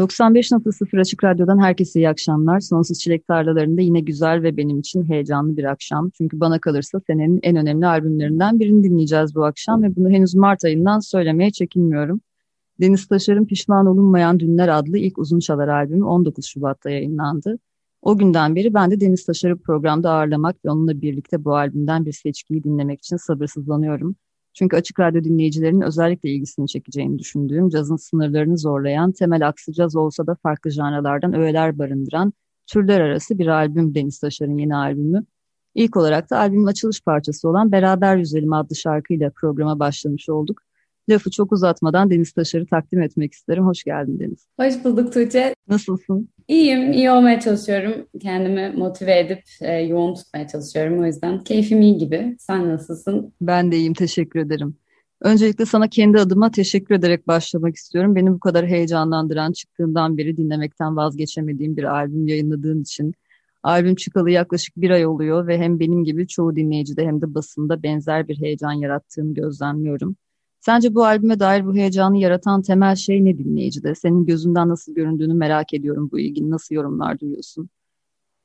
95.0 Açık Radyo'dan herkese iyi akşamlar. Sonsuz Çilek Tarlalarında yine güzel ve benim için heyecanlı bir akşam. Çünkü bana kalırsa senenin en önemli albümlerinden birini dinleyeceğiz bu akşam ve bunu henüz Mart ayından söylemeye çekinmiyorum. Deniz Taşar'ın Pişman Olunmayan Dünler adlı ilk uzun çalar albümü 19 Şubat'ta yayınlandı. O günden beri ben de Deniz Taşar'ı programda ağırlamak ve onunla birlikte bu albümden bir seçkiyi dinlemek için sabırsızlanıyorum. Çünkü Açık Radyo dinleyicilerinin özellikle ilgisini çekeceğini düşündüğüm, cazın sınırlarını zorlayan, temel aksı caz olsa da farklı janralardan öğeler barındıran, türler arası bir albüm Deniz Taşar'ın yeni albümü. İlk olarak da albümün açılış parçası olan Beraber Yüzelim adlı şarkıyla programa başlamış olduk. Lafı çok uzatmadan Deniz Taşar'ı takdim etmek isterim. Hoş geldin Deniz. Hoş bulduk Tuğçe. Nasılsın? İyiyim, iyi olmaya çalışıyorum. Kendimi motive edip e, yoğun tutmaya çalışıyorum o yüzden. Keyfim iyi gibi. Sen nasılsın? Ben de iyiyim, teşekkür ederim. Öncelikle sana kendi adıma teşekkür ederek başlamak istiyorum. Beni bu kadar heyecanlandıran, çıktığından beri dinlemekten vazgeçemediğim bir albüm yayınladığın için. Albüm çıkalı yaklaşık bir ay oluyor ve hem benim gibi çoğu dinleyicide hem de basında benzer bir heyecan yarattığını gözlemliyorum. Sence bu albüme dair bu heyecanı yaratan temel şey ne dinleyicide? Senin gözünden nasıl göründüğünü merak ediyorum bu ilgini. Nasıl yorumlar duyuyorsun?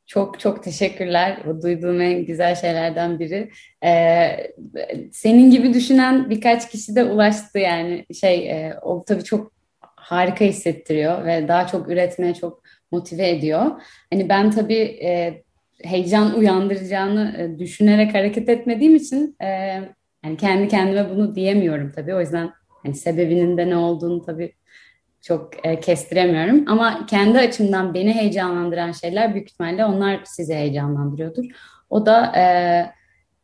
Çok çok teşekkürler. O duyduğum en güzel şeylerden biri. Ee, senin gibi düşünen birkaç kişi de ulaştı yani şey e, o tabii çok harika hissettiriyor ve daha çok üretmeye çok motive ediyor. Hani ben tabii e, heyecan uyandıracağını e, düşünerek hareket etmediğim için e, yani kendi kendime bunu diyemiyorum tabii. O yüzden hani sebebinin de ne olduğunu tabii çok e, kestiremiyorum. Ama kendi açımdan beni heyecanlandıran şeyler büyük ihtimalle onlar sizi heyecanlandırıyordur. O da e,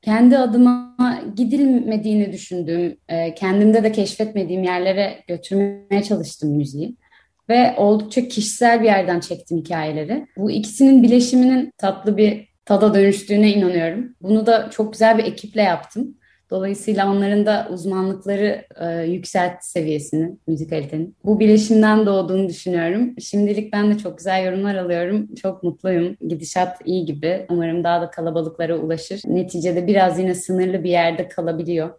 kendi adıma gidilmediğini düşündüğüm, e, kendimde de keşfetmediğim yerlere götürmeye çalıştım müziği. Ve oldukça kişisel bir yerden çektim hikayeleri. Bu ikisinin bileşiminin tatlı bir tada dönüştüğüne inanıyorum. Bunu da çok güzel bir ekiple yaptım. Dolayısıyla onların da uzmanlıkları e, yükseltti seviyesini, müzikalitenin. Bu bileşimden doğduğunu düşünüyorum. Şimdilik ben de çok güzel yorumlar alıyorum. Çok mutluyum. Gidişat iyi gibi. Umarım daha da kalabalıklara ulaşır. Neticede biraz yine sınırlı bir yerde kalabiliyor.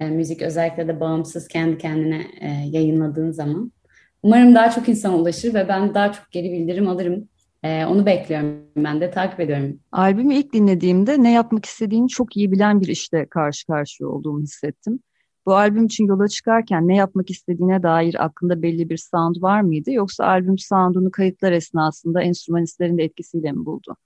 E, müzik özellikle de bağımsız kendi kendine e, yayınladığın zaman. Umarım daha çok insan ulaşır ve ben daha çok geri bildirim alırım. Ee, onu bekliyorum ben de takip ediyorum. Albümü ilk dinlediğimde ne yapmak istediğini çok iyi bilen bir işte karşı karşıya olduğumu hissettim. Bu albüm için yola çıkarken ne yapmak istediğine dair aklında belli bir sound var mıydı? Yoksa albüm soundunu kayıtlar esnasında enstrümanistlerin de etkisiyle mi buldu?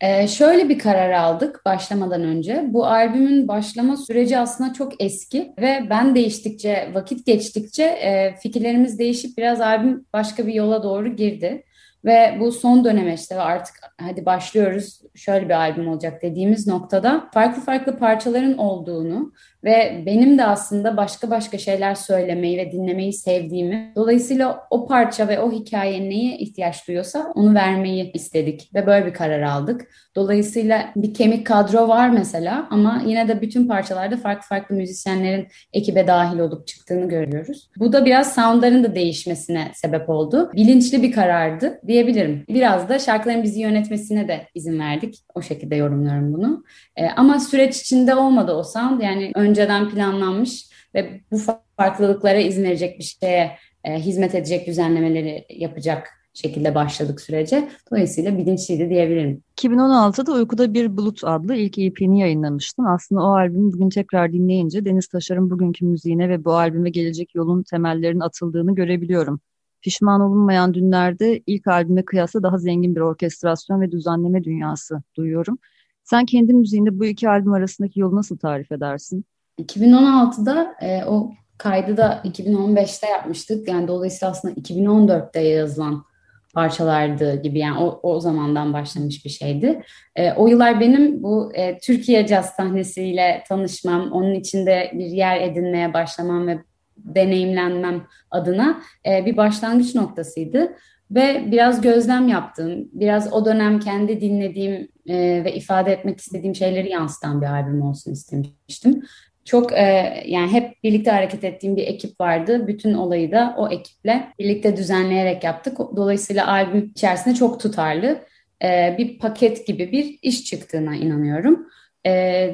Ee, şöyle bir karar aldık başlamadan önce. Bu albümün başlama süreci aslında çok eski ve ben değiştikçe, vakit geçtikçe e, fikirlerimiz değişip biraz albüm başka bir yola doğru girdi. Ve bu son döneme işte artık hadi başlıyoruz şöyle bir albüm olacak dediğimiz noktada farklı farklı parçaların olduğunu ve benim de aslında başka başka şeyler söylemeyi ve dinlemeyi sevdiğimi dolayısıyla o parça ve o hikaye neye ihtiyaç duyuyorsa onu vermeyi istedik ve böyle bir karar aldık. Dolayısıyla bir kemik kadro var mesela ama yine de bütün parçalarda farklı farklı müzisyenlerin ekibe dahil olup çıktığını görüyoruz. Bu da biraz soundların da değişmesine sebep oldu. Bilinçli bir karardı diyebilirim. Biraz da şarkıların bizi yönetmesine de izin verdik. O şekilde yorumluyorum bunu. Ee, ama süreç içinde olmadı o sound. Yani önceden planlanmış ve bu farklılıklara izin verecek bir şeye e, hizmet edecek düzenlemeleri yapacak şekilde başladık sürece. Dolayısıyla bilinçliydi diyebilirim. 2016'da Uykuda Bir Bulut adlı ilk EP'ni yayınlamıştın. Aslında o albümü bugün tekrar dinleyince Deniz Taşar'ın bugünkü müziğine ve bu albüme gelecek yolun temellerinin atıldığını görebiliyorum. Pişman olunmayan dünlerde ilk albüme kıyasla daha zengin bir orkestrasyon ve düzenleme dünyası duyuyorum. Sen kendi müziğinde bu iki albüm arasındaki yolu nasıl tarif edersin? 2016'da e, o kaydı da 2015'te yapmıştık. Yani dolayısıyla aslında 2014'te yazılan parçalardı gibi yani o, o zamandan başlamış bir şeydi. E, o yıllar benim bu e, Türkiye caz sahnesiyle tanışmam, onun içinde bir yer edinmeye başlamam ve deneyimlenmem adına e, bir başlangıç noktasıydı. Ve biraz gözlem yaptım, biraz o dönem kendi dinlediğim e, ve ifade etmek istediğim şeyleri yansıtan bir albüm olsun istemiştim. Çok e, yani hep birlikte hareket ettiğim bir ekip vardı. Bütün olayı da o ekiple birlikte düzenleyerek yaptık. Dolayısıyla albüm içerisinde çok tutarlı e, bir paket gibi bir iş çıktığına inanıyorum. E,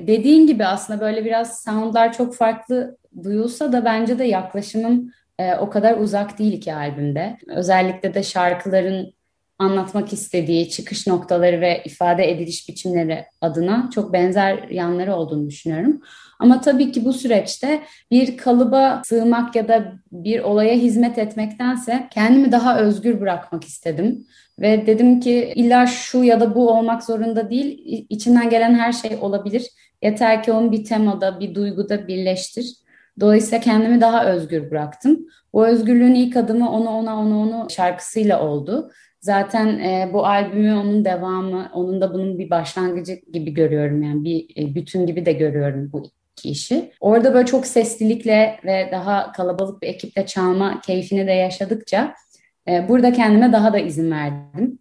dediğin gibi aslında böyle biraz soundlar çok farklı duyulsa da bence de yaklaşımım e, o kadar uzak değil ki albümde. Özellikle de şarkıların anlatmak istediği çıkış noktaları ve ifade ediliş biçimleri adına çok benzer yanları olduğunu düşünüyorum. Ama tabii ki bu süreçte bir kalıba sığmak ya da bir olaya hizmet etmektense kendimi daha özgür bırakmak istedim. Ve dedim ki illa şu ya da bu olmak zorunda değil, içinden gelen her şey olabilir. Yeter ki onu bir temada, bir duyguda birleştir. Dolayısıyla kendimi daha özgür bıraktım. Bu özgürlüğün ilk adımı onu ona onu onu şarkısıyla oldu. Zaten e, bu albümü onun devamı, onun da bunun bir başlangıcı gibi görüyorum yani bir e, bütün gibi de görüyorum bu iki. Orada böyle çok seslilikle ve daha kalabalık bir ekiple çalma keyfini de yaşadıkça e, burada kendime daha da izin verdim.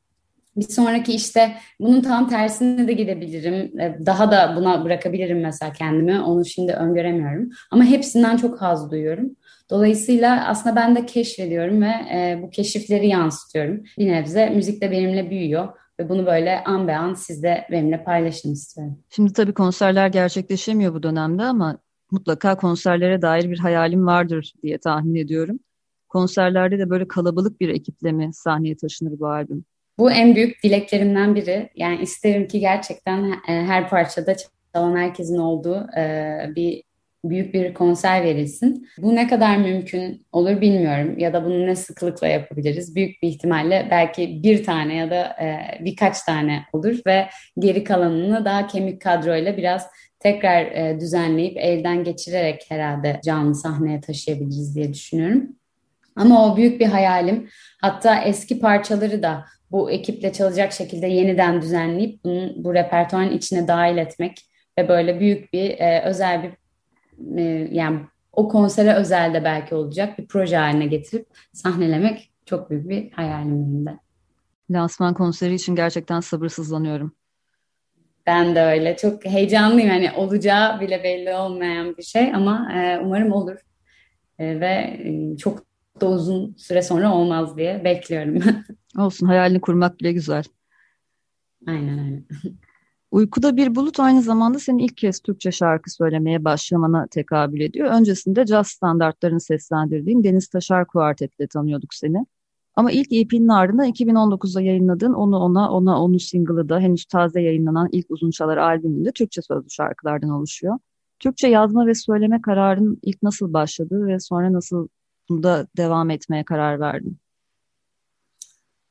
Bir sonraki işte bunun tam tersine de gidebilirim. E, daha da buna bırakabilirim mesela kendimi. Onu şimdi öngöremiyorum. Ama hepsinden çok haz duyuyorum. Dolayısıyla aslında ben de keşfediyorum ve e, bu keşifleri yansıtıyorum. Bir nebze müzik de benimle büyüyor ve bunu böyle an be an siz de benimle paylaşın istiyorum. Şimdi tabii konserler gerçekleşemiyor bu dönemde ama mutlaka konserlere dair bir hayalim vardır diye tahmin ediyorum. Konserlerde de böyle kalabalık bir ekiple mi sahneye taşınır bu albüm? Bu en büyük dileklerimden biri. Yani isterim ki gerçekten e, her parçada çalan herkesin olduğu e, bir büyük bir konser verilsin. Bu ne kadar mümkün olur bilmiyorum ya da bunu ne sıklıkla yapabiliriz. Büyük bir ihtimalle belki bir tane ya da e, birkaç tane olur ve geri kalanını daha kemik kadroyla biraz tekrar e, düzenleyip elden geçirerek herhalde canlı sahneye taşıyabiliriz diye düşünüyorum. Ama o büyük bir hayalim. Hatta eski parçaları da bu ekiple çalacak şekilde yeniden düzenleyip bunu bu repertuarın içine dahil etmek ve böyle büyük bir e, özel bir e, yani o konsere özel de belki olacak bir proje haline getirip sahnelemek çok büyük bir hayalim benim de. Lansman konseri için gerçekten sabırsızlanıyorum. Ben de öyle. Çok heyecanlıyım. Yani olacağı bile belli olmayan bir şey ama e, umarım olur. E, ve e, çok da uzun süre sonra olmaz diye bekliyorum. Olsun. Hayalini kurmak bile güzel. Aynen öyle. Uykuda Bir Bulut aynı zamanda senin ilk kez Türkçe şarkı söylemeye başlamana tekabül ediyor. Öncesinde caz standartlarını seslendirdiğin Deniz Taşar Kuartet'le tanıyorduk seni. Ama ilk EP'nin ardından 2019'da yayınladığın Onu Ona Ona Onu single'ı da henüz taze yayınlanan ilk uzun çalar albümünde Türkçe sözlü şarkılardan oluşuyor. Türkçe yazma ve söyleme kararın ilk nasıl başladı ve sonra nasıl bunda devam etmeye karar verdin?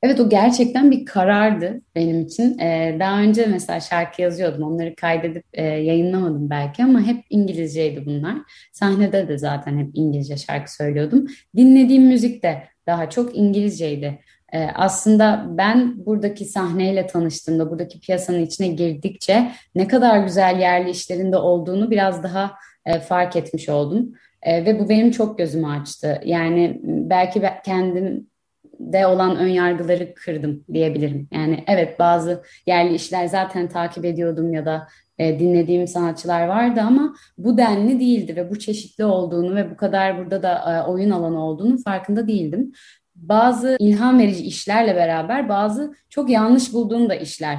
Evet o gerçekten bir karardı benim için. Ee, daha önce mesela şarkı yazıyordum. Onları kaydedip e, yayınlamadım belki ama hep İngilizceydi bunlar. Sahnede de zaten hep İngilizce şarkı söylüyordum. Dinlediğim müzik de daha çok İngilizceydi. Ee, aslında ben buradaki sahneyle tanıştığımda, buradaki piyasanın içine girdikçe ne kadar güzel yerli işlerinde olduğunu biraz daha e, fark etmiş oldum. E, ve bu benim çok gözümü açtı. Yani belki kendim de olan ön yargıları kırdım diyebilirim. Yani evet bazı yerli işler zaten takip ediyordum ya da e, dinlediğim sanatçılar vardı ama bu denli değildi ve bu çeşitli olduğunu ve bu kadar burada da e, oyun alanı olduğunu farkında değildim. Bazı ilham verici işlerle beraber bazı çok yanlış bulduğum da işler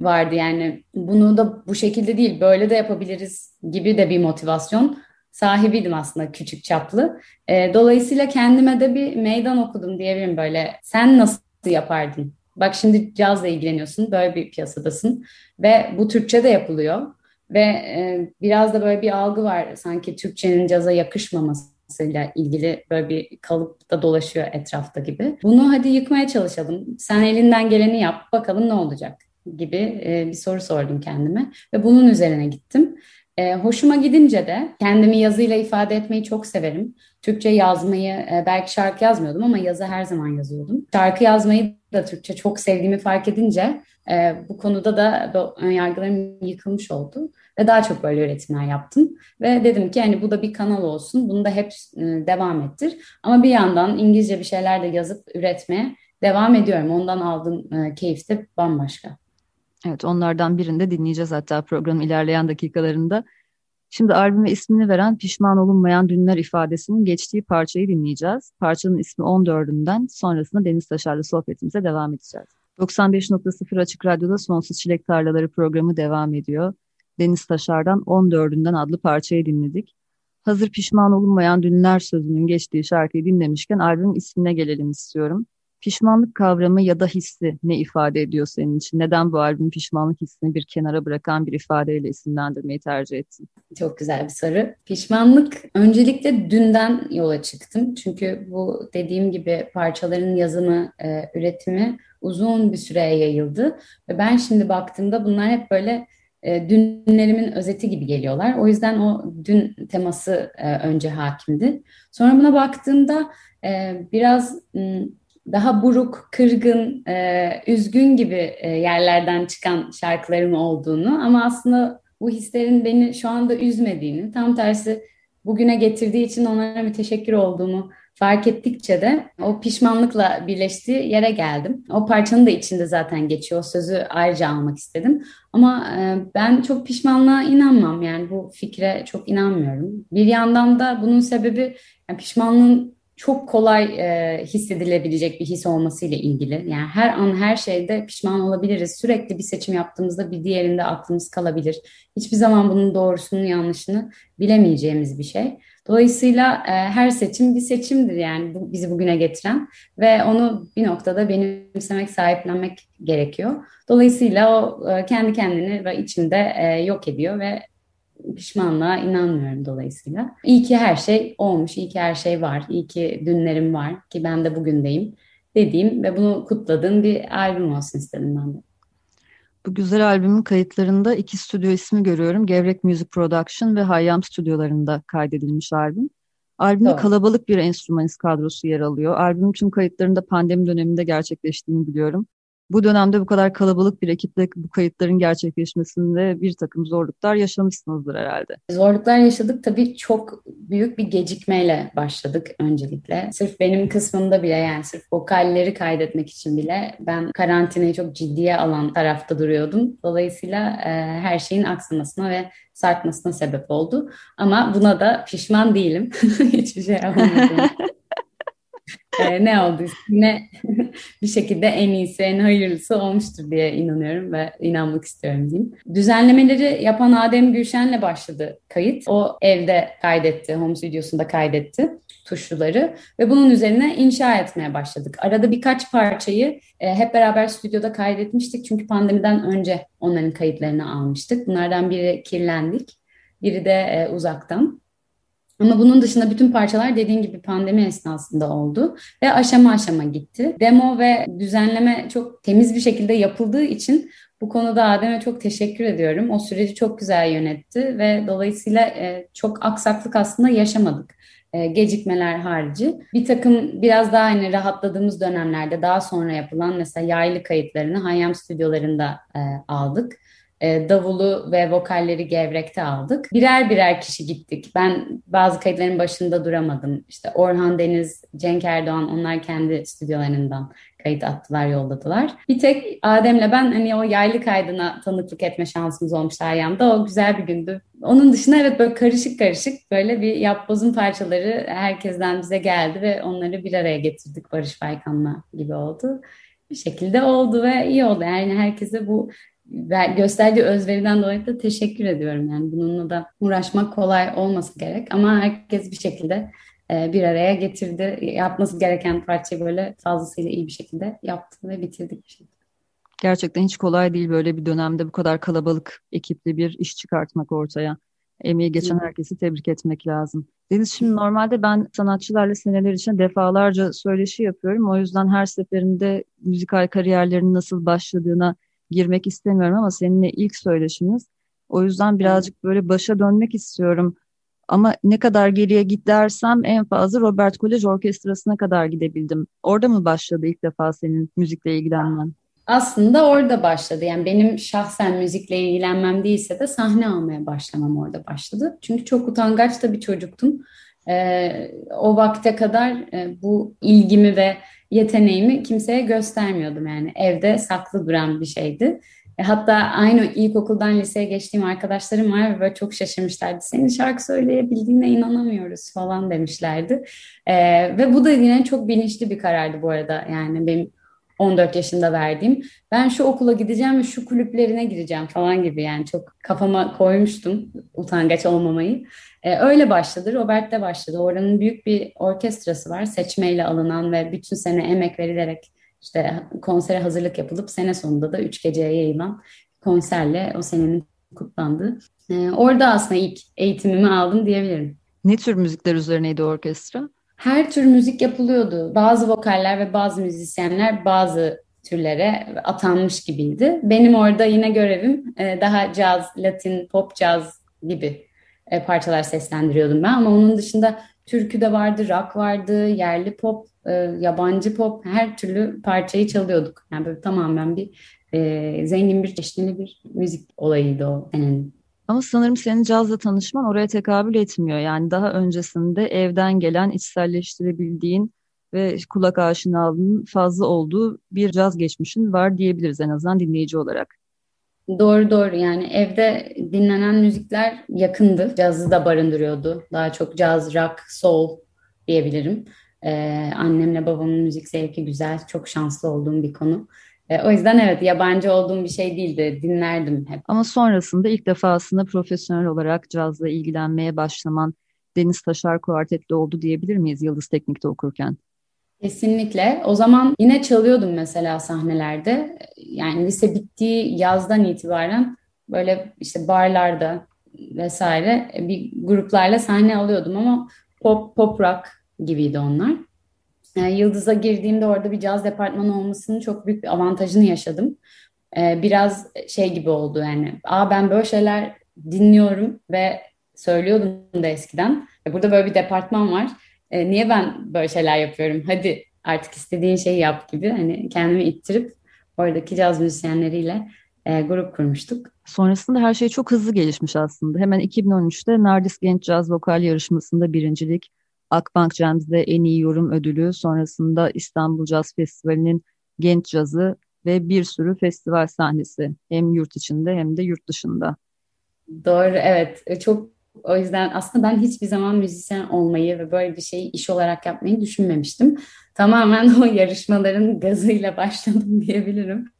vardı. Yani bunu da bu şekilde değil böyle de yapabiliriz gibi de bir motivasyon sahibiydim aslında küçük çaplı. E, dolayısıyla kendime de bir meydan okudum diyebilirim böyle. Sen nasıl yapardın? Bak şimdi cazla ilgileniyorsun, böyle bir piyasadasın ve bu Türkçe de yapılıyor. Ve e, biraz da böyle bir algı var sanki Türkçenin caza yakışmamasıyla ilgili böyle bir kalıpta dolaşıyor etrafta gibi. Bunu hadi yıkmaya çalışalım. Sen elinden geleni yap, bakalım ne olacak gibi e, bir soru sordum kendime ve bunun üzerine gittim. E, hoşuma gidince de kendimi yazıyla ifade etmeyi çok severim. Türkçe yazmayı, e, belki şarkı yazmıyordum ama yazı her zaman yazıyordum. Şarkı yazmayı da Türkçe çok sevdiğimi fark edince e, bu konuda da önyargılarım yıkılmış oldu. Ve daha çok böyle üretimler yaptım. Ve dedim ki hani bu da bir kanal olsun. Bunu da hep e, devam ettir. Ama bir yandan İngilizce bir şeyler de yazıp üretmeye devam ediyorum. Ondan aldığım e, keyif de bambaşka. Evet onlardan birinde dinleyeceğiz hatta programın ilerleyen dakikalarında. Şimdi albüme ismini veren pişman olunmayan dünler ifadesinin geçtiği parçayı dinleyeceğiz. Parçanın ismi 14'ünden sonrasında Deniz Taşar'la sohbetimize devam edeceğiz. 95.0 Açık Radyo'da Sonsuz Çilek Tarlaları programı devam ediyor. Deniz Taşar'dan 14'ünden adlı parçayı dinledik. Hazır pişman olunmayan dünler sözünün geçtiği şarkıyı dinlemişken albümün ismine gelelim istiyorum. Pişmanlık kavramı ya da hissi ne ifade ediyor senin için? Neden bu albüm pişmanlık hissini bir kenara bırakan bir ifadeyle isimlendirmeyi tercih ettin? Çok güzel bir soru. Pişmanlık öncelikle dünden yola çıktım. Çünkü bu dediğim gibi parçaların yazımı, e, üretimi uzun bir süreye yayıldı. Ve ben şimdi baktığımda bunlar hep böyle e, dünlerimin özeti gibi geliyorlar. O yüzden o dün teması e, önce hakimdi. Sonra buna baktığımda e, biraz daha buruk, kırgın, e, üzgün gibi e, yerlerden çıkan şarkılarım olduğunu ama aslında bu hislerin beni şu anda üzmediğini, tam tersi bugüne getirdiği için onlara bir teşekkür olduğumu fark ettikçe de o pişmanlıkla birleştiği yere geldim. O parçanın da içinde zaten geçiyor. O sözü ayrıca almak istedim. Ama e, ben çok pişmanlığa inanmam. Yani bu fikre çok inanmıyorum. Bir yandan da bunun sebebi yani pişmanlığın çok kolay e, hissedilebilecek bir his olmasıyla ilgili. Yani her an her şeyde pişman olabiliriz. Sürekli bir seçim yaptığımızda bir diğerinde aklımız kalabilir. Hiçbir zaman bunun doğrusunu yanlışını bilemeyeceğimiz bir şey. Dolayısıyla e, her seçim bir seçimdir yani bu, bizi bugüne getiren ve onu bir noktada benimsemek, sahiplenmek gerekiyor. Dolayısıyla o e, kendi kendini ve içinde e, yok ediyor ve pişmanlığa inanmıyorum dolayısıyla. İyi ki her şey olmuş, iyi ki her şey var, iyi ki dünlerim var ki ben de bugündeyim dediğim ve bunu kutladığım bir albüm olsun istedim ben de. Bu güzel albümün kayıtlarında iki stüdyo ismi görüyorum. Gevrek Music Production ve Hayyam stüdyolarında kaydedilmiş albüm. Albümde Doğru. kalabalık bir enstrümanist kadrosu yer alıyor. Albümün tüm kayıtlarında pandemi döneminde gerçekleştiğini biliyorum bu dönemde bu kadar kalabalık bir ekiple bu kayıtların gerçekleşmesinde bir takım zorluklar yaşamışsınızdır herhalde. Zorluklar yaşadık tabii çok büyük bir gecikmeyle başladık öncelikle. Sırf benim kısmımda bile yani sırf vokalleri kaydetmek için bile ben karantinayı çok ciddiye alan tarafta duruyordum. Dolayısıyla e, her şeyin aksamasına ve sarkmasına sebep oldu. Ama buna da pişman değilim. Hiçbir şey yapamadım. e, ne olduysa ne bir şekilde en iyisi, en hayırlısı olmuştur diye inanıyorum ve inanmak istiyorum diyeyim. Düzenlemeleri yapan Adem Gülşen'le başladı kayıt. O evde kaydetti, home stüdyosunda kaydetti tuşluları ve bunun üzerine inşa etmeye başladık. Arada birkaç parçayı e, hep beraber stüdyoda kaydetmiştik çünkü pandemiden önce onların kayıtlarını almıştık. Bunlardan biri kirlendik, biri de e, uzaktan. Ama bunun dışında bütün parçalar dediğin gibi pandemi esnasında oldu ve aşama aşama gitti. Demo ve düzenleme çok temiz bir şekilde yapıldığı için bu konuda Adem'e çok teşekkür ediyorum. O süreci çok güzel yönetti ve dolayısıyla e, çok aksaklık aslında yaşamadık e, gecikmeler harici. Bir takım biraz daha hani rahatladığımız dönemlerde daha sonra yapılan mesela yaylı kayıtlarını Hayyam stüdyolarında e, aldık. E, davulu ve vokalleri gevrekte aldık. Birer birer kişi gittik. Ben bazı kayıtların başında duramadım. İşte Orhan Deniz, Cenk Erdoğan onlar kendi stüdyolarından kayıt attılar, yolladılar. Bir tek Adem'le ben hani o yaylı kaydına tanıklık etme şansımız olmuş Ayyam'da. O güzel bir gündü. Onun dışında evet böyle karışık karışık böyle bir yapbozun parçaları herkesten bize geldi ve onları bir araya getirdik Barış Baykan'la gibi oldu. Bir şekilde oldu ve iyi oldu. Yani herkese bu gösterdiği özveriden dolayı da teşekkür ediyorum. Yani bununla da uğraşmak kolay olması gerek ama herkes bir şekilde e, bir araya getirdi. Yapması gereken parçayı böyle fazlasıyla iyi bir şekilde yaptı ve bitirdik. Gerçekten hiç kolay değil böyle bir dönemde bu kadar kalabalık ekipli bir iş çıkartmak ortaya. Emeği geçen herkesi tebrik etmek lazım. Deniz şimdi normalde ben sanatçılarla seneler için defalarca söyleşi yapıyorum. O yüzden her seferinde müzikal kariyerlerinin nasıl başladığına girmek istemiyorum ama seninle ilk söyleşimiz O yüzden birazcık böyle başa dönmek istiyorum. Ama ne kadar geriye git dersem en fazla Robert Kolej Orkestrası'na kadar gidebildim. Orada mı başladı ilk defa senin müzikle ilgilenmen? Aslında orada başladı. Yani benim şahsen müzikle ilgilenmem değilse de sahne almaya başlamam orada başladı. Çünkü çok utangaç da bir çocuktum. Ee, o vakte kadar e, bu ilgimi ve yeteneğimi kimseye göstermiyordum. Yani evde saklı duran bir şeydi. E, hatta aynı ilkokuldan liseye geçtiğim arkadaşlarım var ve böyle çok şaşırmışlardı. Senin şarkı söyleyebildiğine inanamıyoruz falan demişlerdi. E, ve bu da yine çok bilinçli bir karardı bu arada. Yani benim 14 yaşında verdiğim. Ben şu okula gideceğim ve şu kulüplerine gireceğim falan gibi yani çok kafama koymuştum utangaç olmamayı. Ee, öyle başladı. Robert de başladı. Oranın büyük bir orkestrası var. Seçmeyle alınan ve bütün sene emek verilerek işte konsere hazırlık yapılıp sene sonunda da üç geceye yayılan konserle o senenin kutlandığı. Ee, orada aslında ilk eğitimimi aldım diyebilirim. Ne tür müzikler üzerineydi orkestra? Her tür müzik yapılıyordu. Bazı vokaller ve bazı müzisyenler bazı türlere atanmış gibiydi. Benim orada yine görevim e, daha caz, latin, pop caz gibi e, parçalar seslendiriyordum ben. Ama onun dışında türkü de vardı, rock vardı, yerli pop, e, yabancı pop her türlü parçayı çalıyorduk. Yani böyle tamamen bir zengin bir çeşitli bir müzik olayıydı o senenin. Ama sanırım senin cazla tanışman oraya tekabül etmiyor. Yani daha öncesinde evden gelen, içselleştirebildiğin ve kulak aşinalığının fazla olduğu bir caz geçmişin var diyebiliriz en azından dinleyici olarak. Doğru doğru yani evde dinlenen müzikler yakındı. Cazı da barındırıyordu. Daha çok caz, rock, soul diyebilirim. Ee, annemle babamın müzik zevki güzel. Çok şanslı olduğum bir konu. E, o yüzden evet yabancı olduğum bir şey değildi. Dinlerdim hep. Ama sonrasında ilk defasında profesyonel olarak cazla ilgilenmeye başlaman Deniz Taşar Kuartetli oldu diyebilir miyiz Yıldız Teknik'te okurken? Kesinlikle. O zaman yine çalıyordum mesela sahnelerde. Yani lise bittiği yazdan itibaren böyle işte barlarda vesaire bir gruplarla sahne alıyordum ama pop pop rock gibiydi onlar. Yani Yıldız'a girdiğimde orada bir caz departmanı olmasının çok büyük bir avantajını yaşadım. Ee, biraz şey gibi oldu yani. Aa ben böyle şeyler dinliyorum ve söylüyordum da eskiden. Burada böyle bir departman var. E, niye ben böyle şeyler yapıyorum? Hadi artık istediğin şeyi yap gibi. Hani kendimi ittirip oradaki caz müzisyenleriyle e, grup kurmuştuk. Sonrasında her şey çok hızlı gelişmiş aslında. Hemen 2013'te Nardis Genç Caz Vokal Yarışması'nda birincilik, Akbank Jams'de en iyi yorum ödülü, sonrasında İstanbul Caz Festivali'nin genç cazı ve bir sürü festival sahnesi hem yurt içinde hem de yurt dışında. Doğru evet e, çok o yüzden aslında ben hiçbir zaman müzisyen olmayı ve böyle bir şeyi iş olarak yapmayı düşünmemiştim. Tamamen o yarışmaların gazıyla başladım diyebilirim.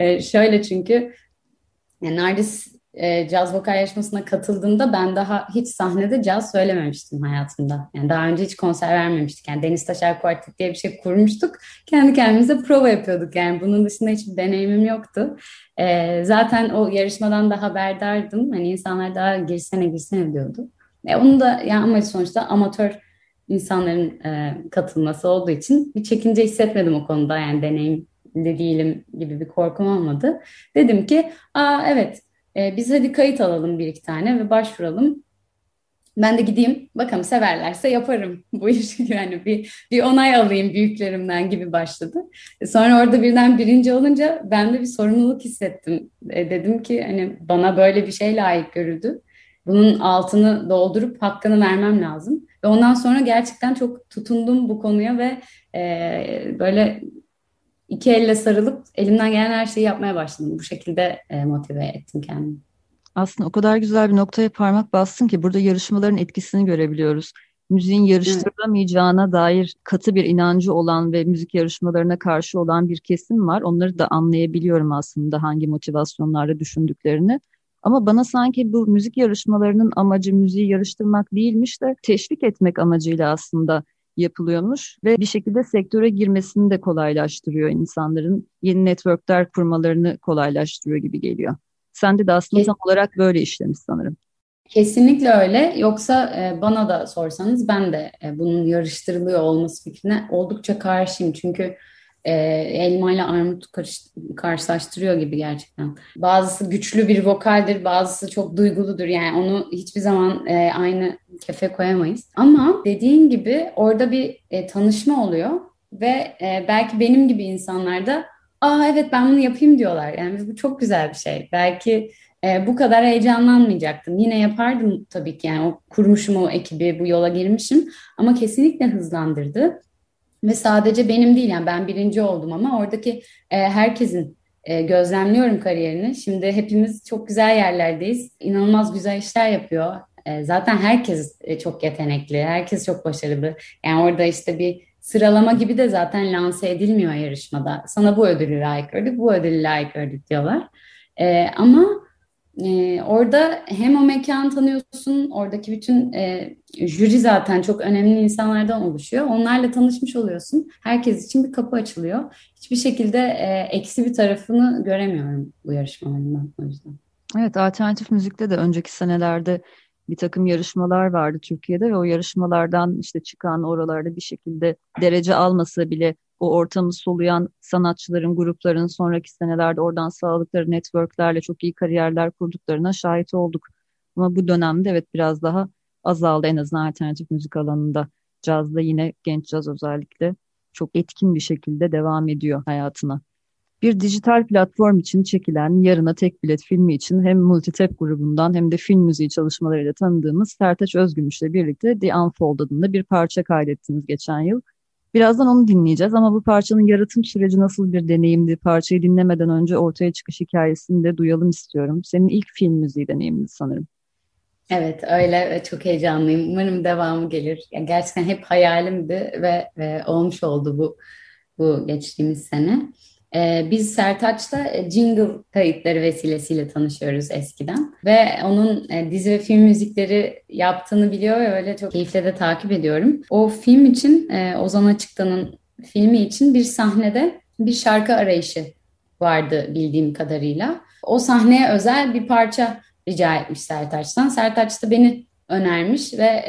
Ee, şöyle çünkü yani Nardis e, caz vokal yarışmasına katıldığımda ben daha hiç sahnede caz söylememiştim hayatımda. Yani daha önce hiç konser vermemiştik. Yani Deniz Taşer Kuartet diye bir şey kurmuştuk. Kendi kendimize prova yapıyorduk. Yani bunun dışında hiçbir deneyimim yoktu. E, zaten o yarışmadan da haberdardım. Hani insanlar daha girsene girsene diyordu. E, onu da yani ama sonuçta amatör insanların e, katılması olduğu için bir çekince hissetmedim o konuda. Yani deneyim de değilim gibi bir korkum olmadı. Dedim ki aa evet e, biz hadi kayıt alalım bir iki tane ve başvuralım. Ben de gideyim bakalım severlerse yaparım bu işi yani bir, bir onay alayım büyüklerimden gibi başladı. Sonra orada birden birinci olunca ben de bir sorumluluk hissettim. E, dedim ki hani bana böyle bir şey layık görüldü. Bunun altını doldurup hakkını vermem lazım. Ve ondan sonra gerçekten çok tutundum bu konuya ve e, böyle iki elle sarılıp elimden gelen her şeyi yapmaya başladım. Bu şekilde e, motive ettim kendimi. Aslında o kadar güzel bir noktaya parmak bastın ki burada yarışmaların etkisini görebiliyoruz. Müziğin yarıştırılamayacağına evet. dair katı bir inancı olan ve müzik yarışmalarına karşı olan bir kesim var. Onları da anlayabiliyorum aslında hangi motivasyonlarla düşündüklerini. Ama bana sanki bu müzik yarışmalarının amacı müziği yarıştırmak değilmiş de teşvik etmek amacıyla aslında yapılıyormuş ve bir şekilde sektöre girmesini de kolaylaştırıyor insanların. Yeni networkler kurmalarını kolaylaştırıyor gibi geliyor. Sende de aslında tam olarak böyle işlemiş sanırım. Kesinlikle öyle. Yoksa e, bana da sorsanız ben de e, bunun yarıştırılıyor olması fikrine oldukça karşıyım. Çünkü e, elma ile armut karşılaştırıyor gibi gerçekten. Bazısı güçlü bir vokaldir, bazısı çok duyguludur. Yani onu hiçbir zaman e, aynı kefe koyamayız. Ama dediğin gibi orada bir e, tanışma oluyor ve e, belki benim gibi insanlar da aa evet ben bunu yapayım diyorlar. Yani bu çok güzel bir şey. Belki e, bu kadar heyecanlanmayacaktım. Yine yapardım tabii ki yani o kurmuşum o ekibi, bu yola girmişim ama kesinlikle hızlandırdı. Ve sadece benim değil yani ben birinci oldum ama oradaki e, herkesin e, gözlemliyorum kariyerini. Şimdi hepimiz çok güzel yerlerdeyiz. İnanılmaz güzel işler yapıyor. E, zaten herkes e, çok yetenekli, herkes çok başarılı. Yani orada işte bir sıralama gibi de zaten lanse edilmiyor yarışmada. Sana bu ödülü layık gördük, bu ödülü layık gördük diyorlar. E, ama e, orada hem o mekanı tanıyorsun, oradaki bütün e, jüri zaten çok önemli insanlardan oluşuyor. Onlarla tanışmış oluyorsun. Herkes için bir kapı açılıyor. Hiçbir şekilde e, eksi bir tarafını göremiyorum bu yarışmalarından o yüzden. Evet, alternatif müzikte de önceki senelerde bir takım yarışmalar vardı Türkiye'de ve o yarışmalardan işte çıkan oralarda bir şekilde derece almasa bile o ortamı soluyan sanatçıların, grupların sonraki senelerde oradan sağladıkları networklerle çok iyi kariyerler kurduklarına şahit olduk. Ama bu dönemde evet biraz daha azaldı en azından alternatif müzik alanında. Cazda yine genç caz özellikle çok etkin bir şekilde devam ediyor hayatına. Bir dijital platform için çekilen Yarına Tek Bilet filmi için hem Multitap grubundan hem de film müziği çalışmalarıyla tanıdığımız Sertaç Özgümüş'le birlikte The Unfold adında bir parça kaydettiniz geçen yıl. Birazdan onu dinleyeceğiz ama bu parçanın yaratım süreci nasıl bir deneyimdi? Parçayı dinlemeden önce ortaya çıkış hikayesini de duyalım istiyorum. Senin ilk film müziği deneyimdi sanırım. Evet öyle çok heyecanlıyım. Umarım devamı gelir. Yani gerçekten hep hayalimdi ve, ve olmuş oldu bu bu geçtiğimiz sene. Ee, biz Sertaç'ta e, jingle kayıtları vesilesiyle tanışıyoruz eskiden. Ve onun e, dizi ve film müzikleri yaptığını biliyor ve öyle çok keyifle de takip ediyorum. O film için, e, Ozan Açıktan'ın filmi için bir sahnede bir şarkı arayışı vardı bildiğim kadarıyla. O sahneye özel bir parça rica etmiş Sertaç'tan. Sertaç da beni önermiş ve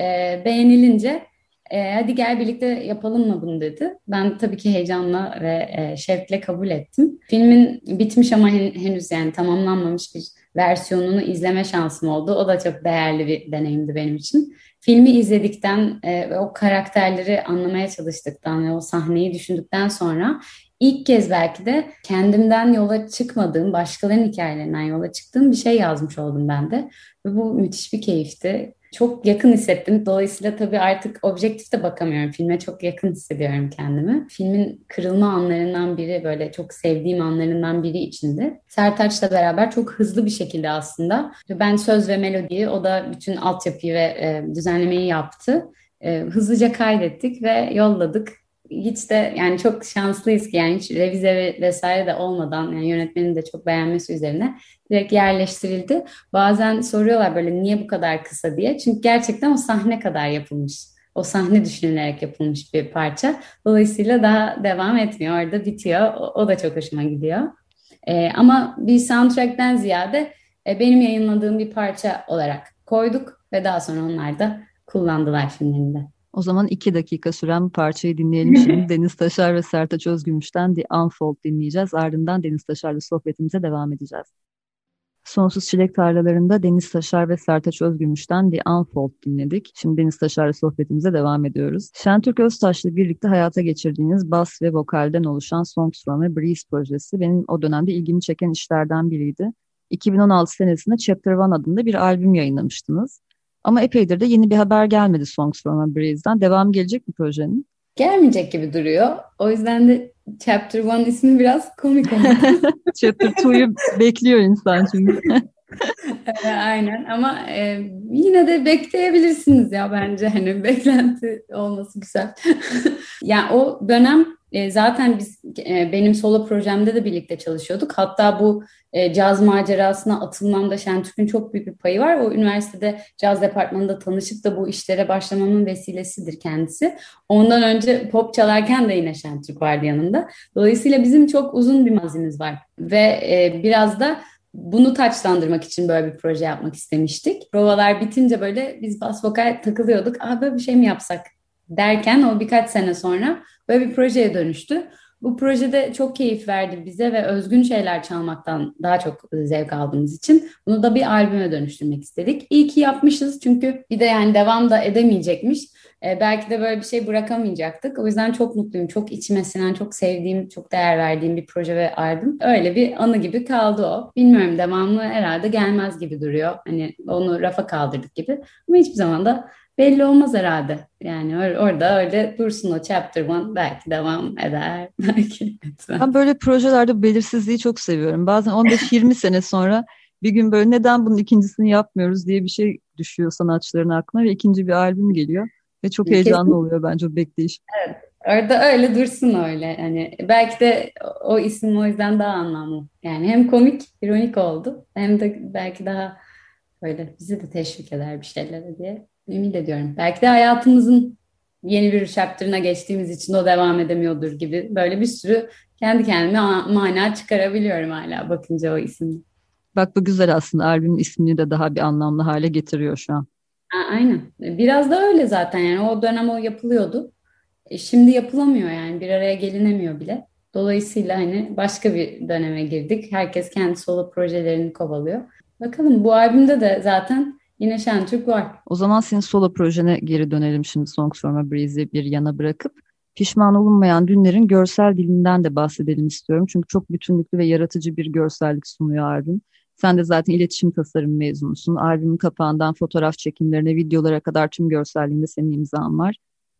beğenilince e, hadi gel birlikte yapalım mı bunu dedi. Ben tabii ki heyecanla ve e, şevkle kabul ettim. Filmin bitmiş ama hen, henüz yani tamamlanmamış bir versiyonunu izleme şansım oldu. O da çok değerli bir deneyimdi benim için. Filmi izledikten e, ve o karakterleri anlamaya çalıştıktan ve o sahneyi düşündükten sonra ilk kez belki de kendimden yola çıkmadığım, başkalarının hikayelerinden yola çıktığım bir şey yazmış oldum ben de. Ve bu müthiş bir keyifti çok yakın hissettim. Dolayısıyla tabii artık objektif de bakamıyorum. Filme çok yakın hissediyorum kendimi. Filmin kırılma anlarından biri böyle çok sevdiğim anlarından biri içinde. Sertaç'la beraber çok hızlı bir şekilde aslında. Ben söz ve melodiyi, o da bütün altyapıyı ve e, düzenlemeyi yaptı. E, hızlıca kaydettik ve yolladık hiç de yani çok şanslıyız ki yani hiç revize vesaire de olmadan yani yönetmenin de çok beğenmesi üzerine direkt yerleştirildi. Bazen soruyorlar böyle niye bu kadar kısa diye. Çünkü gerçekten o sahne kadar yapılmış. O sahne düşünülerek yapılmış bir parça. Dolayısıyla daha devam etmiyor. Orada bitiyor. O, o da çok hoşuma gidiyor. Ee, ama bir soundtrack'ten ziyade e, benim yayınladığım bir parça olarak koyduk ve daha sonra onlar da kullandılar filmlerinde. O zaman iki dakika süren bu parçayı dinleyelim şimdi. Deniz Taşar ve Sertaç Özgümüş'ten The Unfold dinleyeceğiz. Ardından Deniz Taşar'la sohbetimize devam edeceğiz. Sonsuz Çilek Tarlalarında Deniz Taşar ve Sertaç Özgümüş'ten The Unfold dinledik. Şimdi Deniz Taşar'la sohbetimize devam ediyoruz. Şentürk Öztaş'la birlikte hayata geçirdiğiniz bas ve vokalden oluşan Songs from a Breeze projesi benim o dönemde ilgimi çeken işlerden biriydi. 2016 senesinde Chapter One adında bir albüm yayınlamıştınız. Ama epeydir de yeni bir haber gelmedi Songs from a Breeze'den. Devam gelecek mi projenin? Gelmeyecek gibi duruyor. O yüzden de Chapter One ismi biraz komik oldu. Chapter Two'yu bekliyor insan çünkü. Aynen ama e, yine de bekleyebilirsiniz ya bence hani beklenti olması güzel. yani o dönem e, zaten biz e, benim solo projemde de birlikte çalışıyorduk. Hatta bu e, caz macerasına atılmamda Şentürk'ün çok büyük bir payı var. O üniversitede caz departmanında tanışıp da bu işlere başlamamın vesilesidir kendisi. Ondan önce pop çalarken de yine Şentürk vardı yanında. Dolayısıyla bizim çok uzun bir mazimiz var. Ve e, biraz da bunu taçlandırmak için böyle bir proje yapmak istemiştik. Provalar bitince böyle biz bas vokal takılıyorduk. Aa böyle bir şey mi yapsak derken o birkaç sene sonra böyle bir projeye dönüştü. bu projede çok keyif verdi bize ve özgün şeyler çalmaktan daha çok zevk aldığımız için bunu da bir albüme dönüştürmek istedik. İyi ki yapmışız çünkü bir de yani devam da edemeyecekmiş. E, belki de böyle bir şey bırakamayacaktık. O yüzden çok mutluyum. Çok içime sinen, çok sevdiğim, çok değer verdiğim bir proje ve albüm. Öyle bir anı gibi kaldı o. Bilmiyorum devamlı herhalde gelmez gibi duruyor. Hani onu rafa kaldırdık gibi. Ama hiçbir zaman da belli olmaz herhalde. Yani or- orada öyle dursun o chapter one belki devam eder. belki. Ben böyle projelerde belirsizliği çok seviyorum. Bazen 15-20 sene sonra bir gün böyle neden bunun ikincisini yapmıyoruz diye bir şey düşüyor sanatçıların aklına ve ikinci bir albüm geliyor. Ve çok heyecanlı Kesin. oluyor bence o bekleyiş. Evet. Orada öyle dursun öyle. Hani belki de o isim o yüzden daha anlamlı. Yani hem komik, ironik oldu hem de belki daha böyle bizi de teşvik eder bir şeylere diye ümit ediyorum. Belki de hayatımızın yeni bir chapter'ına geçtiğimiz için o devam edemiyordur gibi böyle bir sürü kendi kendime mana çıkarabiliyorum hala bakınca o isim. Bak bu güzel aslında albümün ismini de daha bir anlamlı hale getiriyor şu an. Aynen. Biraz da öyle zaten yani o dönem o yapılıyordu. E şimdi yapılamıyor yani bir araya gelinemiyor bile. Dolayısıyla hani başka bir döneme girdik. Herkes kendi solo projelerini kovalıyor. Bakalım bu albümde de zaten yine Şentürk var. O zaman senin solo projene geri dönelim şimdi Songs from a Breeze'i bir yana bırakıp. Pişman olunmayan dünlerin görsel dilinden de bahsedelim istiyorum. Çünkü çok bütünlüklü ve yaratıcı bir görsellik sunuyor albüm. Sen de zaten iletişim tasarım mezunusun. Albümün kapağından fotoğraf çekimlerine, videolara kadar tüm görselliğinde senin imzan var.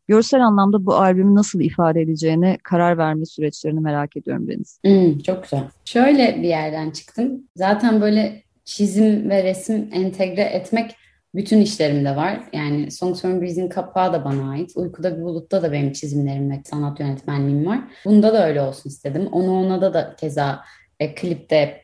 Görsel anlamda bu albümü nasıl ifade edeceğine karar verme süreçlerini merak ediyorum Deniz. Hmm, çok güzel. Şöyle bir yerden çıktım. Zaten böyle çizim ve resim entegre etmek bütün işlerimde var. Yani Songs from Breeze'in kapağı da bana ait. Uykuda bir bulutta da benim çizimlerim ve sanat yönetmenliğim var. Bunda da öyle olsun istedim. Onu ona da da keza e, klipte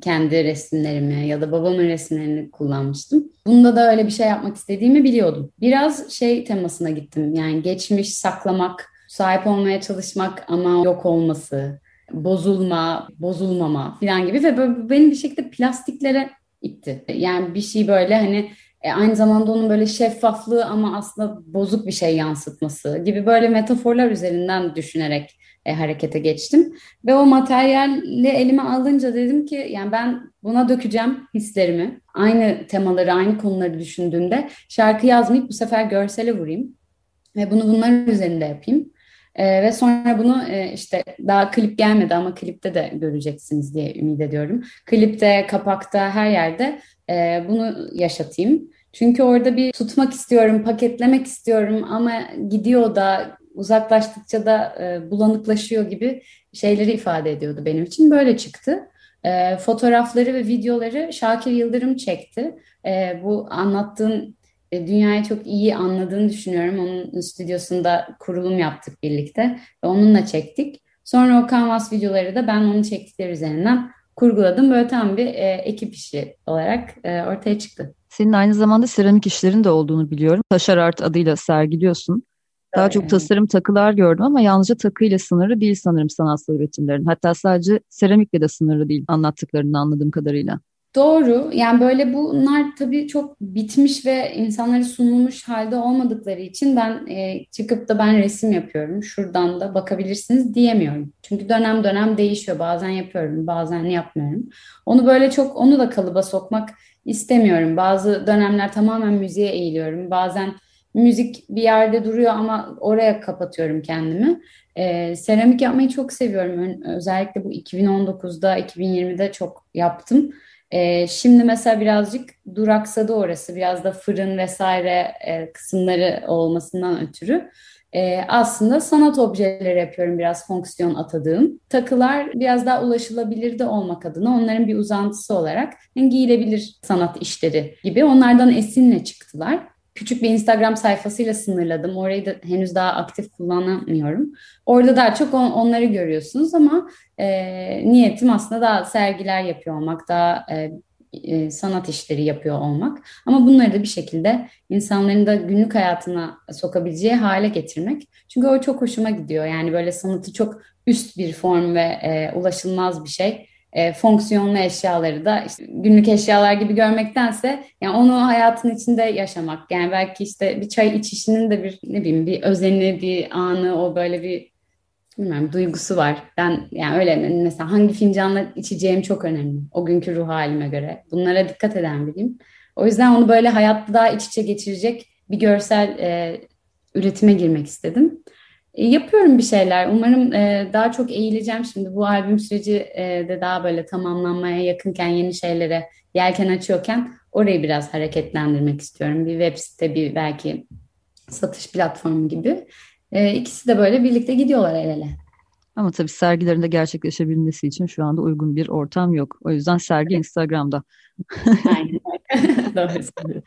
kendi resimlerimi ya da babamın resimlerini kullanmıştım. Bunda da öyle bir şey yapmak istediğimi biliyordum. Biraz şey temasına gittim. Yani geçmiş saklamak, sahip olmaya çalışmak ama yok olması, bozulma, bozulmama falan gibi ve böyle beni bir şekilde plastiklere itti. Yani bir şey böyle hani e, aynı zamanda onun böyle şeffaflığı ama aslında bozuk bir şey yansıtması gibi böyle metaforlar üzerinden düşünerek e, harekete geçtim. Ve o materyali elime alınca dedim ki yani ben buna dökeceğim hislerimi. Aynı temaları, aynı konuları düşündüğümde şarkı yazmayıp bu sefer görsele vurayım. Ve bunu bunlar üzerinde yapayım. E, ve sonra bunu e, işte daha klip gelmedi ama klipte de göreceksiniz diye ümit ediyorum. Klipte, kapakta, her yerde e, bunu yaşatayım. Çünkü orada bir tutmak istiyorum, paketlemek istiyorum ama gidiyor da uzaklaştıkça da e, bulanıklaşıyor gibi şeyleri ifade ediyordu benim için. Böyle çıktı. E, fotoğrafları ve videoları Şakir Yıldırım çekti. E, bu anlattığın e, dünyayı çok iyi anladığını düşünüyorum. Onun stüdyosunda kurulum yaptık birlikte ve onunla çektik. Sonra o kanvas videoları da ben onun çektikleri üzerinden kurguladım. Böyle tam bir e, ekip işi olarak e, ortaya çıktı. Senin aynı zamanda seramik işlerin de olduğunu biliyorum. Taşar Art adıyla sergiliyorsun. Daha evet. çok tasarım takılar gördüm ama yalnızca takıyla sınırlı değil sanırım sanatsal üretimlerin. Hatta sadece seramikle de sınırlı değil anlattıklarını anladığım kadarıyla. Doğru. Yani böyle bunlar tabii çok bitmiş ve insanlara sunulmuş halde olmadıkları için ben e, çıkıp da ben resim yapıyorum. Şuradan da bakabilirsiniz diyemiyorum. Çünkü dönem dönem değişiyor. Bazen yapıyorum, bazen yapmıyorum. Onu böyle çok onu da kalıba sokmak istemiyorum. Bazı dönemler tamamen müziğe eğiliyorum. Bazen müzik bir yerde duruyor ama oraya kapatıyorum kendimi. E, seramik yapmayı çok seviyorum. Özellikle bu 2019'da, 2020'de çok yaptım. E, şimdi mesela birazcık duraksadı orası. Biraz da fırın vesaire e, kısımları olmasından ötürü. E, aslında sanat objeleri yapıyorum biraz fonksiyon atadığım. Takılar biraz daha ulaşılabilir de olmak adına onların bir uzantısı olarak yani giyilebilir sanat işleri gibi onlardan esinle çıktılar küçük bir Instagram sayfasıyla sınırladım. Orayı da henüz daha aktif kullanamıyorum. Orada daha çok on, onları görüyorsunuz ama e, niyetim aslında daha sergiler yapıyor olmak, daha e, e, sanat işleri yapıyor olmak. Ama bunları da bir şekilde insanların da günlük hayatına sokabileceği hale getirmek. Çünkü o çok hoşuma gidiyor. Yani böyle sanatı çok üst bir form ve e, ulaşılmaz bir şey e, fonksiyonlu eşyaları da işte günlük eşyalar gibi görmektense yani onu hayatın içinde yaşamak. Yani belki işte bir çay içişinin de bir ne bileyim bir özeni, bir anı, o böyle bir bilmiyorum duygusu var. Ben yani öyle mesela hangi fincanla içeceğim çok önemli. O günkü ruh halime göre. Bunlara dikkat eden biriyim. O yüzden onu böyle hayatta daha iç içe geçirecek bir görsel e, üretime girmek istedim. E, yapıyorum bir şeyler. Umarım e, daha çok eğileceğim şimdi. Bu albüm süreci e, de daha böyle tamamlanmaya yakınken yeni şeylere yelken açıyorken orayı biraz hareketlendirmek istiyorum. Bir web site, bir belki satış platformu gibi. E, ikisi de böyle birlikte gidiyorlar el ele. Ama tabii sergilerinde gerçekleşebilmesi için şu anda uygun bir ortam yok. O yüzden sergi Instagram'da. Aynen. Doğru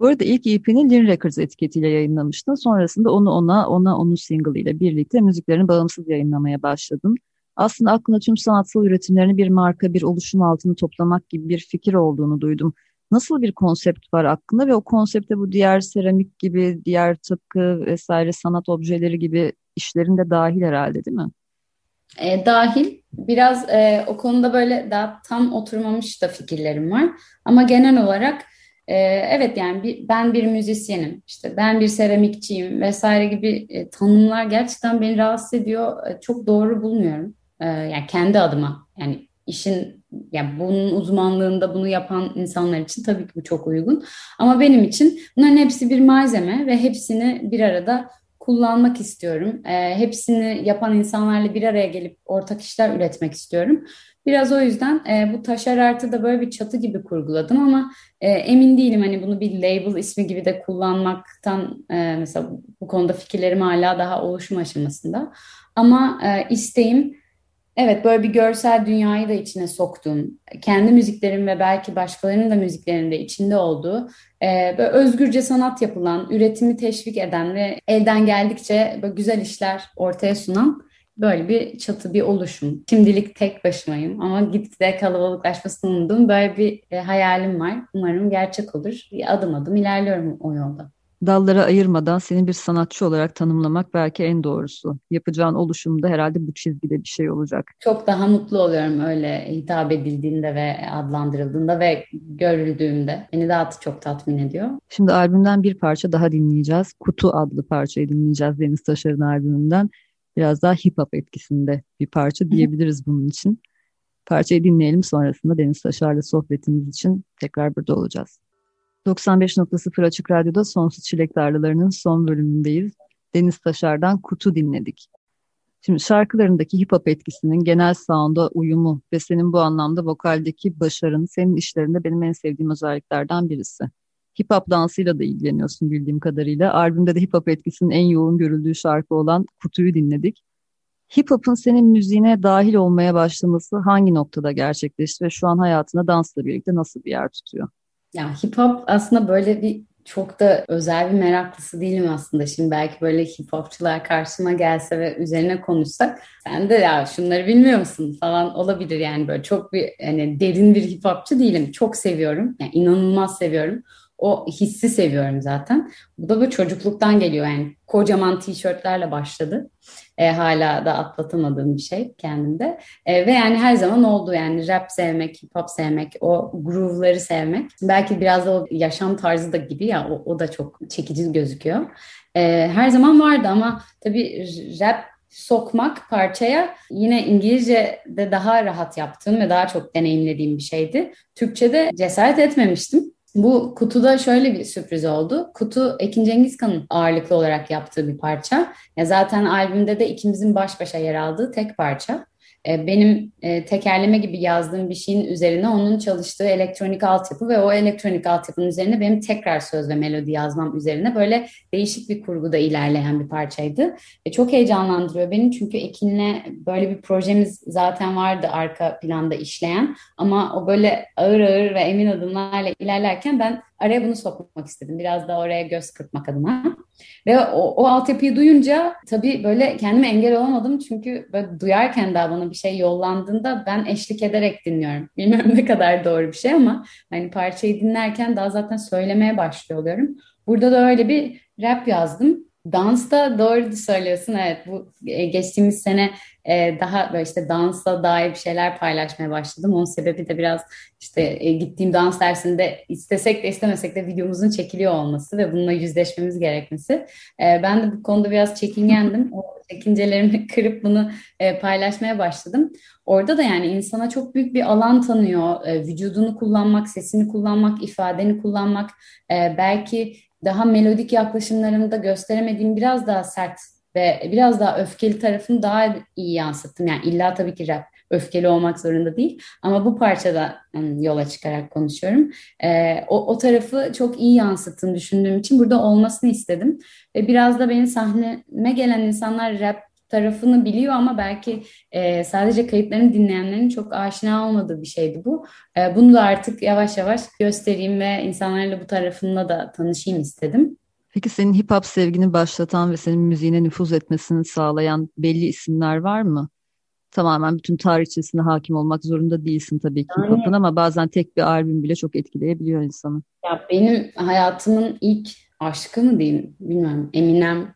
Bu arada ilk EP'ni Lin Records etiketiyle yayınlamıştın. Sonrasında onu ona, ona onu single ile birlikte müziklerini bağımsız yayınlamaya başladın. Aslında aklında tüm sanatsal üretimlerini bir marka, bir oluşum altını toplamak gibi bir fikir olduğunu duydum. Nasıl bir konsept var aklında ve o konsepte bu diğer seramik gibi, diğer tıpkı vesaire sanat objeleri gibi işlerin de dahil herhalde değil mi? E, dahil. Biraz e, o konuda böyle daha tam oturmamış da fikirlerim var. Ama genel olarak e, evet yani bir, ben bir müzisyenim, işte ben bir seramikçiyim vesaire gibi e, tanımlar gerçekten beni rahatsız ediyor. E, çok doğru bulmuyorum. E, yani kendi adıma yani işin yani bunun uzmanlığında bunu yapan insanlar için tabii ki bu çok uygun. Ama benim için bunların hepsi bir malzeme ve hepsini bir arada kullanmak istiyorum. E, hepsini yapan insanlarla bir araya gelip ortak işler üretmek istiyorum. Biraz o yüzden e, bu taşer artı da böyle bir çatı gibi kurguladım ama e, emin değilim hani bunu bir label ismi gibi de kullanmaktan e, mesela bu konuda fikirlerim hala daha oluşum aşamasında. Ama e, isteğim Evet böyle bir görsel dünyayı da içine soktuğum, kendi müziklerim ve belki başkalarının da müziklerinde içinde olduğu, e, böyle özgürce sanat yapılan, üretimi teşvik eden ve elden geldikçe böyle güzel işler ortaya sunan böyle bir çatı, bir oluşum. Şimdilik tek başımayım ama gitgide kalabalıklaşmasını umduğum böyle bir e, hayalim var. Umarım gerçek olur. Adım adım ilerliyorum o yolda dallara ayırmadan seni bir sanatçı olarak tanımlamak belki en doğrusu. Yapacağın oluşumda herhalde bu çizgide bir şey olacak. Çok daha mutlu oluyorum öyle hitap edildiğinde ve adlandırıldığında ve görüldüğümde. Beni daha çok tatmin ediyor. Şimdi albümden bir parça daha dinleyeceğiz. Kutu adlı parçayı dinleyeceğiz Deniz Taşar'ın albümünden. Biraz daha hip hop etkisinde bir parça diyebiliriz bunun için. Parçayı dinleyelim sonrasında Deniz Taşar'la sohbetimiz için tekrar burada olacağız. 95.0 Açık Radyo'da Sonsuz Çilek Tarlaları'nın son bölümündeyiz. Deniz Taşar'dan Kutu dinledik. Şimdi şarkılarındaki hip hop etkisinin genel sound'a uyumu ve senin bu anlamda vokaldeki başarın senin işlerinde benim en sevdiğim özelliklerden birisi. Hip hop dansıyla da ilgileniyorsun bildiğim kadarıyla. Albümde de hip hop etkisinin en yoğun görüldüğü şarkı olan Kutu'yu dinledik. Hip hop'un senin müziğine dahil olmaya başlaması hangi noktada gerçekleşti ve şu an hayatında dansla birlikte nasıl bir yer tutuyor? Ya hip hop aslında böyle bir çok da özel bir meraklısı değilim aslında. Şimdi belki böyle hip hopçular karşıma gelse ve üzerine konuşsak sen de ya şunları bilmiyor musun falan olabilir yani böyle çok bir hani derin bir hip hopçu değilim. Çok seviyorum. Yani inanılmaz seviyorum o hissi seviyorum zaten. Bu da bu çocukluktan geliyor yani kocaman tişörtlerle başladı. E, hala da atlatamadığım bir şey kendimde. E, ve yani her zaman oldu yani rap sevmek, hip hop sevmek, o groove'ları sevmek. Belki biraz da o yaşam tarzı da gibi ya o, o da çok çekici gözüküyor. E, her zaman vardı ama tabii rap sokmak parçaya yine İngilizce'de daha rahat yaptığım ve daha çok deneyimlediğim bir şeydi. Türkçe'de cesaret etmemiştim. Bu kutuda şöyle bir sürpriz oldu. Kutu Ekin Cengizkan'ın ağırlıklı olarak yaptığı bir parça. Ya zaten albümde de ikimizin baş başa yer aldığı tek parça. E, benim e, tekerleme gibi yazdığım bir şeyin üzerine onun çalıştığı elektronik altyapı ve o elektronik altyapının üzerine benim tekrar söz ve melodi yazmam üzerine böyle değişik bir kurguda ilerleyen bir parçaydı. Ve çok heyecanlandırıyor beni çünkü Ekin'le böyle bir projemiz zaten vardı arka planda işleyen ama o böyle ağır ağır ve emin adımlarla ilerlerken ben araya bunu sokmak istedim. Biraz da oraya göz kırpmak adına. Ve o, o altyapıyı duyunca tabii böyle kendime engel olamadım. Çünkü böyle duyarken daha bana bir şey yollandığında ben eşlik ederek dinliyorum. Bilmiyorum ne kadar doğru bir şey ama hani parçayı dinlerken daha zaten söylemeye başlıyor oluyorum. Burada da öyle bir rap yazdım. Dansta doğru söylüyorsun. Evet bu e, geçtiğimiz sene e, daha böyle işte dansa dair bir şeyler paylaşmaya başladım. Onun sebebi de biraz işte e, gittiğim dans dersinde istesek de istemesek de videomuzun çekiliyor olması ve bununla yüzleşmemiz gerekmesi. Ben de bu konuda biraz çekingendim. O çekincelerimi kırıp bunu paylaşmaya başladım. Orada da yani insana çok büyük bir alan tanıyor. Vücudunu kullanmak, sesini kullanmak, ifadeni kullanmak, belki daha melodik yaklaşımlarımda gösteremediğim biraz daha sert ve biraz daha öfkeli tarafını daha iyi yansıttım. Yani illa tabii ki rap öfkeli olmak zorunda değil ama bu parçada yani yola çıkarak konuşuyorum. Ee, o, o tarafı çok iyi yansıttığını düşündüğüm için burada olmasını istedim. Ve biraz da beni sahneme gelen insanlar rap tarafını biliyor ama belki e, sadece kayıtlarını dinleyenlerin çok aşina olmadığı bir şeydi bu. E, bunu da artık yavaş yavaş göstereyim ve insanlarla bu tarafında da tanışayım istedim. Peki senin hip hop sevgini başlatan ve senin müziğine nüfuz etmesini sağlayan belli isimler var mı? Tamamen bütün tarihçesine hakim olmak zorunda değilsin tabii ki hip hop'un ama bazen tek bir albüm bile çok etkileyebiliyor insanı. Ya benim hayatımın ilk aşkı mı diyeyim bilmiyorum Eminem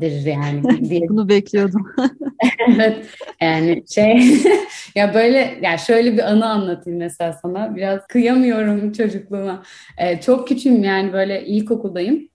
dir yani diye. Bunu bekliyordum. evet yani şey ya böyle yani şöyle bir anı anlatayım mesela sana biraz kıyamıyorum çocukluğuma ee, çok küçüğüm yani böyle ilkokuldayım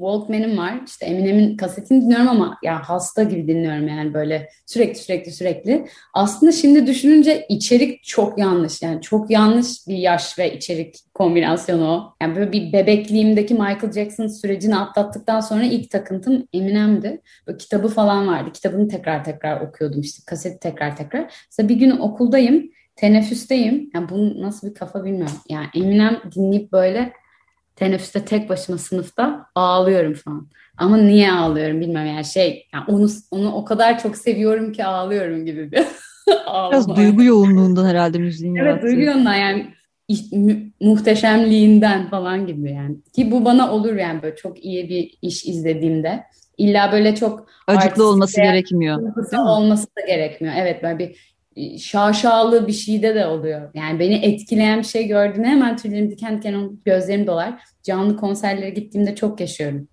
Walkman'im var. İşte Eminem'in kasetini dinliyorum ama ya hasta gibi dinliyorum yani böyle sürekli sürekli sürekli. Aslında şimdi düşününce içerik çok yanlış. Yani çok yanlış bir yaş ve içerik kombinasyonu o. Yani böyle bir bebekliğimdeki Michael Jackson sürecini atlattıktan sonra ilk takıntım Eminem'di. Böyle kitabı falan vardı. Kitabını tekrar tekrar okuyordum işte kaseti tekrar tekrar. Mesela bir gün okuldayım teneffüsteyim. Yani bu nasıl bir kafa bilmiyorum. Yani Eminem dinleyip böyle teneffüste tek başıma sınıfta ağlıyorum falan. Ama niye ağlıyorum bilmem yani şey yani onu onu o kadar çok seviyorum ki ağlıyorum gibi bir Biraz duygu yoğunluğundan herhalde müziğin Evet yarattığı. duygu yoğunluğundan yani mu- muhteşemliğinden falan gibi yani. Ki bu bana olur yani böyle çok iyi bir iş izlediğimde. İlla böyle çok acıklı olması gerekmiyor. Olması da gerekmiyor. Evet böyle bir şaşalı bir şeyde de oluyor. Yani beni etkileyen bir şey gördüğümde hemen tüylerim diken diken gözlerim dolar. Canlı konserlere gittiğimde çok yaşıyorum.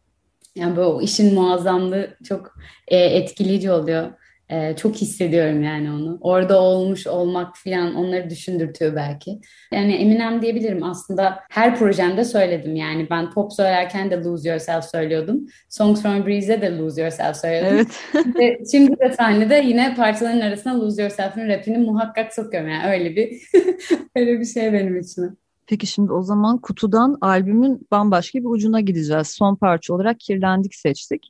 Yani bu işin muazzamlığı çok e, etkileyici oluyor. Ee, çok hissediyorum yani onu. Orada olmuş olmak falan onları düşündürtüyor belki. Yani Eminem diyebilirim aslında her projemde söyledim. Yani ben pop söylerken de Lose Yourself söylüyordum. Songs from Breeze'de de Lose Yourself söylüyordum. Evet. Ve şimdi de sahnede yine parçaların arasına Lose Yourself'ın rapini muhakkak sokuyorum. Yani öyle bir öyle bir şey benim için. Peki şimdi o zaman kutudan albümün bambaşka bir ucuna gideceğiz. Son parça olarak Kirlendik seçtik.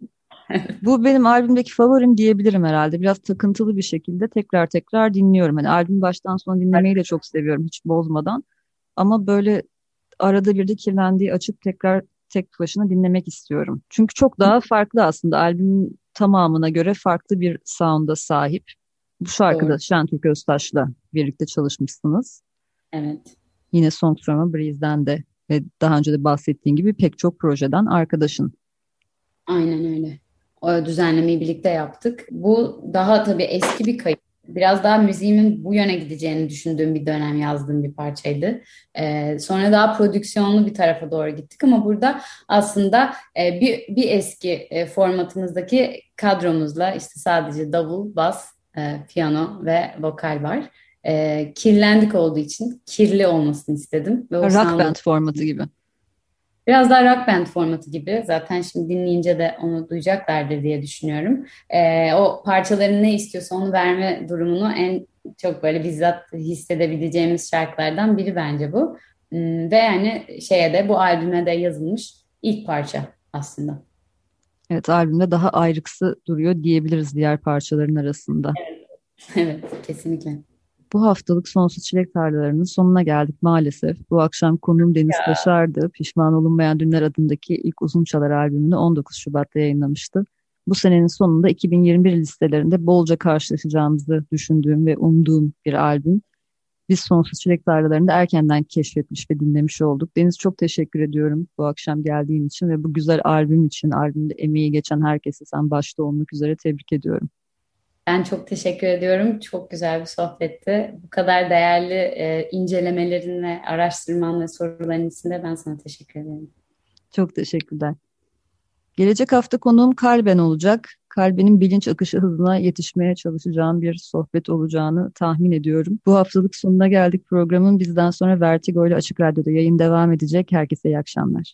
Bu benim albümdeki favorim diyebilirim herhalde. Biraz takıntılı bir şekilde tekrar tekrar dinliyorum. Hani albüm baştan sona dinlemeyi de çok seviyorum hiç bozmadan. Ama böyle arada bir de kirlendiği açıp tekrar tek başına dinlemek istiyorum. Çünkü çok daha farklı aslında albümün tamamına göre farklı bir sound'a sahip. Bu şarkıda Doğru. Şentürk Öztaş'la birlikte çalışmışsınız. Evet. Yine Songs from a Breeze'den de ve daha önce de bahsettiğin gibi pek çok projeden arkadaşın. Aynen öyle. O düzenlemeyi birlikte yaptık. Bu daha tabii eski bir kayıt. Biraz daha müziğimin bu yöne gideceğini düşündüğüm bir dönem yazdığım bir parçaydı. Ee, sonra daha prodüksiyonlu bir tarafa doğru gittik ama burada aslında e, bir, bir eski e, formatımızdaki kadromuzla işte sadece davul, bas, e, piyano ve vokal var. E, kirlendik olduğu için kirli olmasını istedim. Ve Rock band formatı gibi. Biraz daha rock band formatı gibi. Zaten şimdi dinleyince de onu duyacaklardır diye düşünüyorum. Ee, o parçaların ne istiyorsa onu verme durumunu en çok böyle bizzat hissedebileceğimiz şarkılardan biri bence bu. Hmm, ve yani şeye de bu albüme de yazılmış ilk parça aslında. Evet albümde daha ayrıksı duruyor diyebiliriz diğer parçaların arasında. Evet, evet kesinlikle. Bu haftalık Sonsuz Çilek Tarlalarının sonuna geldik maalesef. Bu akşam konuğum Deniz ya. Başar'dı. Pişman Olunmayan Dünler adındaki ilk uzun çalar albümünü 19 Şubat'ta yayınlamıştı. Bu senenin sonunda 2021 listelerinde bolca karşılaşacağımızı düşündüğüm ve umduğum bir albüm. Biz Sonsuz Çilek Tarlaları'nda erkenden keşfetmiş ve dinlemiş olduk. Deniz çok teşekkür ediyorum bu akşam geldiğin için ve bu güzel albüm için, albümde emeği geçen herkese sen başta olmak üzere tebrik ediyorum. Ben çok teşekkür ediyorum. Çok güzel bir sohbetti. Bu kadar değerli e, incelemelerin ve araştırman ve soruların için de ben sana teşekkür ederim. Çok teşekkürler. Gelecek hafta konuğum Kalben olacak. Kalbenin bilinç akışı hızına yetişmeye çalışacağım bir sohbet olacağını tahmin ediyorum. Bu haftalık sonuna geldik programın. Bizden sonra Vertigo ile Açık Radyo'da yayın devam edecek. Herkese iyi akşamlar.